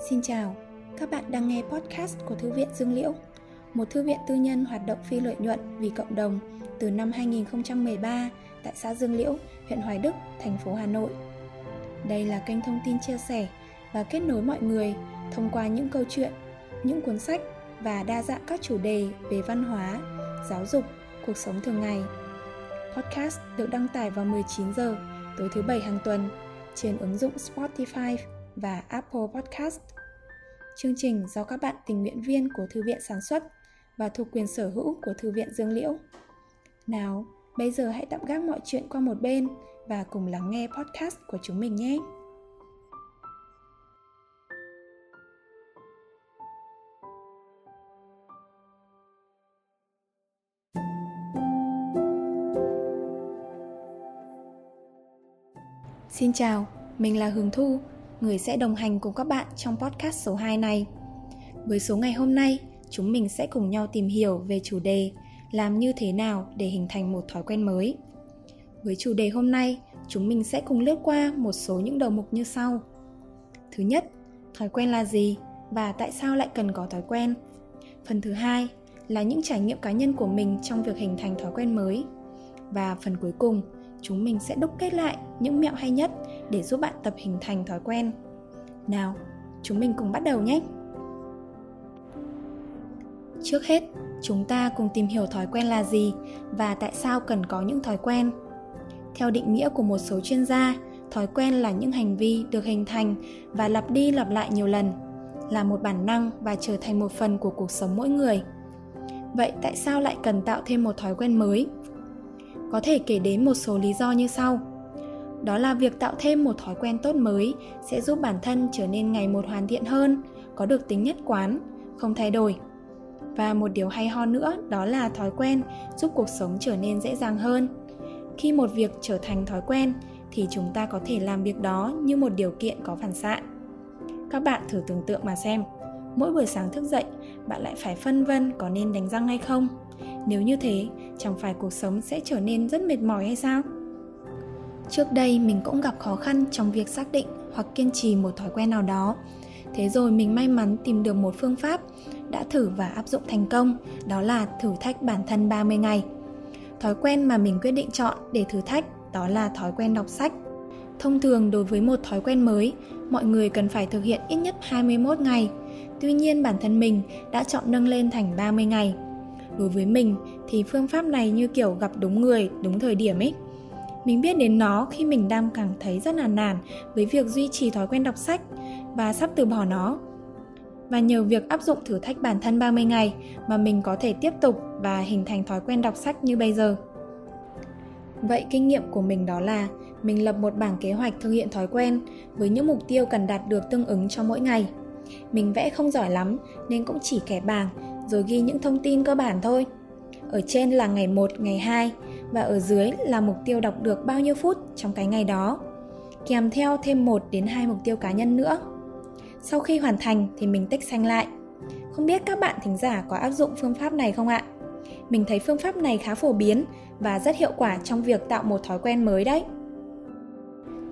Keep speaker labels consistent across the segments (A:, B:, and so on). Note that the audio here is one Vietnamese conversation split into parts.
A: Xin chào, các bạn đang nghe podcast của Thư viện Dương Liễu, một thư viện tư nhân hoạt động phi lợi nhuận vì cộng đồng từ năm 2013 tại xã Dương Liễu, huyện Hoài Đức, thành phố Hà Nội. Đây là kênh thông tin chia sẻ và kết nối mọi người thông qua những câu chuyện, những cuốn sách và đa dạng các chủ đề về văn hóa, giáo dục, cuộc sống thường ngày. Podcast được đăng tải vào 19 giờ tối thứ bảy hàng tuần trên ứng dụng Spotify và Apple Podcast. Chương trình do các bạn tình nguyện viên của Thư viện sản xuất và thuộc quyền sở hữu của Thư viện Dương Liễu. Nào, bây giờ hãy tạm gác mọi chuyện qua một bên và cùng lắng nghe podcast của chúng mình nhé. Xin chào, mình là Hường Thu, người sẽ đồng hành cùng các bạn trong podcast số 2 này. Với số ngày hôm nay, chúng mình sẽ cùng nhau tìm hiểu về chủ đề làm như thế nào để hình thành một thói quen mới. Với chủ đề hôm nay, chúng mình sẽ cùng lướt qua một số những đầu mục như sau. Thứ nhất, thói quen là gì và tại sao lại cần có thói quen? Phần thứ hai là những trải nghiệm cá nhân của mình trong việc hình thành thói quen mới. Và phần cuối cùng, chúng mình sẽ đúc kết lại những mẹo hay nhất để giúp bạn tập hình thành thói quen. Nào, chúng mình cùng bắt đầu nhé. Trước hết, chúng ta cùng tìm hiểu thói quen là gì và tại sao cần có những thói quen. Theo định nghĩa của một số chuyên gia, thói quen là những hành vi được hình thành và lặp đi lặp lại nhiều lần, là một bản năng và trở thành một phần của cuộc sống mỗi người. Vậy tại sao lại cần tạo thêm một thói quen mới? Có thể kể đến một số lý do như sau. Đó là việc tạo thêm một thói quen tốt mới sẽ giúp bản thân trở nên ngày một hoàn thiện hơn, có được tính nhất quán, không thay đổi. Và một điều hay ho nữa đó là thói quen giúp cuộc sống trở nên dễ dàng hơn. Khi một việc trở thành thói quen thì chúng ta có thể làm việc đó như một điều kiện có phản xạ. Các bạn thử tưởng tượng mà xem mỗi buổi sáng thức dậy bạn lại phải phân vân có nên đánh răng hay không? Nếu như thế chẳng phải cuộc sống sẽ trở nên rất mệt mỏi hay sao? Trước đây mình cũng gặp khó khăn trong việc xác định hoặc kiên trì một thói quen nào đó thế rồi mình may mắn tìm được một phương pháp đã thử và áp dụng thành công, đó là thử thách bản thân 30 ngày. Thói quen mà mình quyết định chọn để thử thách đó là thói quen đọc sách. Thông thường đối với một thói quen mới, mọi người cần phải thực hiện ít nhất 21 ngày. Tuy nhiên bản thân mình đã chọn nâng lên thành 30 ngày. Đối với mình thì phương pháp này như kiểu gặp đúng người, đúng thời điểm ấy. Mình biết đến nó khi mình đang cảm thấy rất là nản với việc duy trì thói quen đọc sách và sắp từ bỏ nó và nhờ việc áp dụng thử thách bản thân 30 ngày mà mình có thể tiếp tục và hình thành thói quen đọc sách như bây giờ. Vậy kinh nghiệm của mình đó là mình lập một bảng kế hoạch thực hiện thói quen với những mục tiêu cần đạt được tương ứng cho mỗi ngày. Mình vẽ không giỏi lắm nên cũng chỉ kẻ bảng rồi ghi những thông tin cơ bản thôi. Ở trên là ngày 1, ngày 2 và ở dưới là mục tiêu đọc được bao nhiêu phút trong cái ngày đó. Kèm theo thêm 1 đến 2 mục tiêu cá nhân nữa sau khi hoàn thành thì mình tích xanh lại. Không biết các bạn thính giả có áp dụng phương pháp này không ạ? Mình thấy phương pháp này khá phổ biến và rất hiệu quả trong việc tạo một thói quen mới đấy.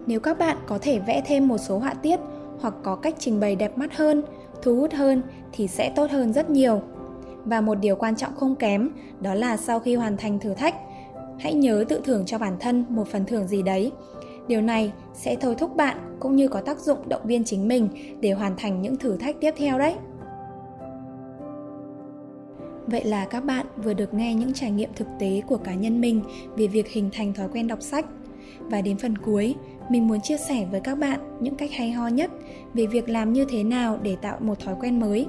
A: Nếu các bạn có thể vẽ thêm một số họa tiết hoặc có cách trình bày đẹp mắt hơn, thu hút hơn thì sẽ tốt hơn rất nhiều. Và một điều quan trọng không kém đó là sau khi hoàn thành thử thách, hãy nhớ tự thưởng cho bản thân một phần thưởng gì đấy Điều này sẽ thôi thúc bạn cũng như có tác dụng động viên chính mình để hoàn thành những thử thách tiếp theo đấy. Vậy là các bạn vừa được nghe những trải nghiệm thực tế của cá nhân mình về việc hình thành thói quen đọc sách. Và đến phần cuối, mình muốn chia sẻ với các bạn những cách hay ho nhất về việc làm như thế nào để tạo một thói quen mới.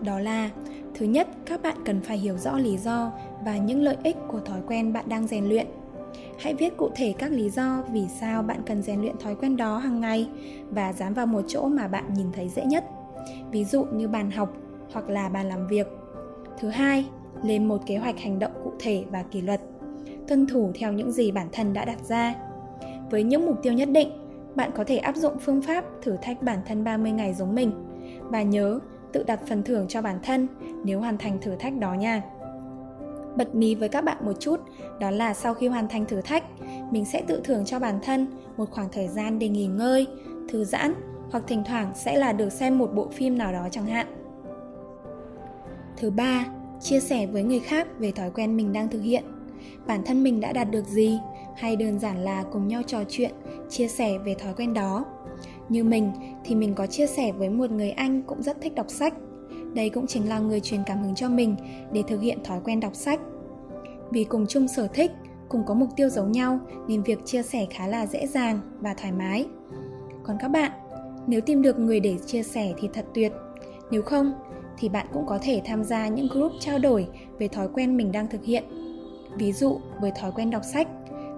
A: Đó là, thứ nhất, các bạn cần phải hiểu rõ lý do và những lợi ích của thói quen bạn đang rèn luyện Hãy viết cụ thể các lý do vì sao bạn cần rèn luyện thói quen đó hàng ngày và dán vào một chỗ mà bạn nhìn thấy dễ nhất. Ví dụ như bàn học hoặc là bàn làm việc. Thứ hai, lên một kế hoạch hành động cụ thể và kỷ luật. Tuân thủ theo những gì bản thân đã đặt ra. Với những mục tiêu nhất định, bạn có thể áp dụng phương pháp thử thách bản thân 30 ngày giống mình. Và nhớ tự đặt phần thưởng cho bản thân nếu hoàn thành thử thách đó nha bật mí với các bạn một chút đó là sau khi hoàn thành thử thách mình sẽ tự thưởng cho bản thân một khoảng thời gian để nghỉ ngơi thư giãn hoặc thỉnh thoảng sẽ là được xem một bộ phim nào đó chẳng hạn. Thứ ba, chia sẻ với người khác về thói quen mình đang thực hiện. Bản thân mình đã đạt được gì hay đơn giản là cùng nhau trò chuyện, chia sẻ về thói quen đó. Như mình thì mình có chia sẻ với một người anh cũng rất thích đọc sách. Đây cũng chính là người truyền cảm hứng cho mình để thực hiện thói quen đọc sách. Vì cùng chung sở thích, cùng có mục tiêu giống nhau nên việc chia sẻ khá là dễ dàng và thoải mái. Còn các bạn, nếu tìm được người để chia sẻ thì thật tuyệt. Nếu không thì bạn cũng có thể tham gia những group trao đổi về thói quen mình đang thực hiện. Ví dụ với thói quen đọc sách,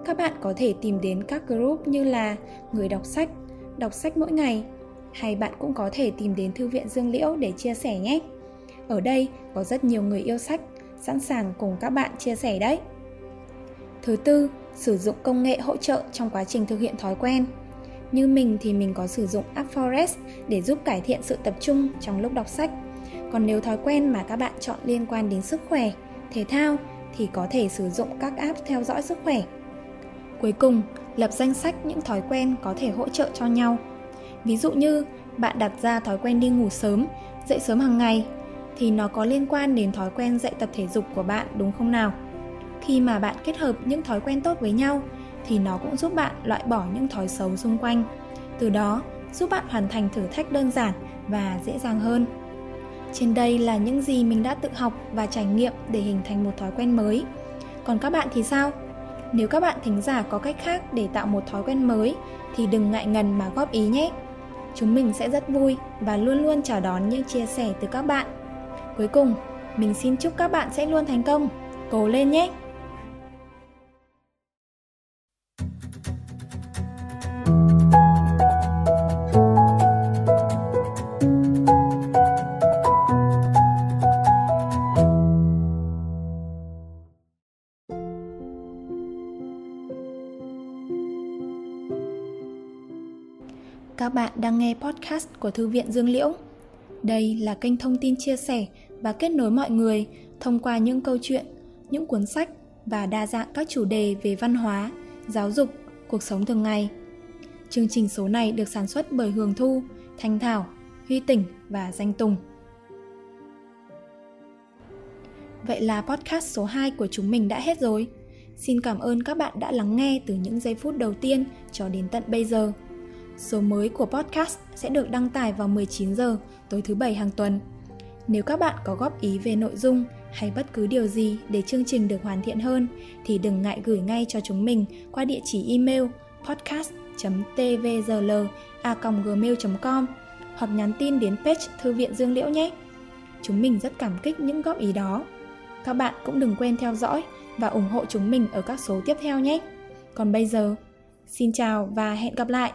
A: các bạn có thể tìm đến các group như là người đọc sách, đọc sách mỗi ngày hay bạn cũng có thể tìm đến thư viện Dương Liễu để chia sẻ nhé. Ở đây có rất nhiều người yêu sách sẵn sàng cùng các bạn chia sẻ đấy. Thứ tư, sử dụng công nghệ hỗ trợ trong quá trình thực hiện thói quen. Như mình thì mình có sử dụng app Forest để giúp cải thiện sự tập trung trong lúc đọc sách. Còn nếu thói quen mà các bạn chọn liên quan đến sức khỏe, thể thao thì có thể sử dụng các app theo dõi sức khỏe. Cuối cùng, lập danh sách những thói quen có thể hỗ trợ cho nhau. Ví dụ như bạn đặt ra thói quen đi ngủ sớm, dậy sớm hàng ngày thì nó có liên quan đến thói quen dạy tập thể dục của bạn đúng không nào? Khi mà bạn kết hợp những thói quen tốt với nhau thì nó cũng giúp bạn loại bỏ những thói xấu xung quanh. Từ đó, giúp bạn hoàn thành thử thách đơn giản và dễ dàng hơn. Trên đây là những gì mình đã tự học và trải nghiệm để hình thành một thói quen mới. Còn các bạn thì sao? Nếu các bạn thính giả có cách khác để tạo một thói quen mới thì đừng ngại ngần mà góp ý nhé. Chúng mình sẽ rất vui và luôn luôn chào đón những chia sẻ từ các bạn. Cuối cùng, mình xin chúc các bạn sẽ luôn thành công. Cố lên nhé! Các bạn đang nghe podcast của Thư viện Dương Liễu. Đây là kênh thông tin chia sẻ và kết nối mọi người thông qua những câu chuyện, những cuốn sách và đa dạng các chủ đề về văn hóa, giáo dục, cuộc sống thường ngày. Chương trình số này được sản xuất bởi Hường Thu, Thanh Thảo, Huy Tỉnh và Danh Tùng. Vậy là podcast số 2 của chúng mình đã hết rồi. Xin cảm ơn các bạn đã lắng nghe từ những giây phút đầu tiên cho đến tận bây giờ. Số mới của podcast sẽ được đăng tải vào 19 giờ tối thứ bảy hàng tuần. Nếu các bạn có góp ý về nội dung hay bất cứ điều gì để chương trình được hoàn thiện hơn thì đừng ngại gửi ngay cho chúng mình qua địa chỉ email podcast.tvzl@gmail.com hoặc nhắn tin đến page Thư viện Dương Liễu nhé. Chúng mình rất cảm kích những góp ý đó. Các bạn cũng đừng quên theo dõi và ủng hộ chúng mình ở các số tiếp theo nhé. Còn bây giờ, xin chào và hẹn gặp lại!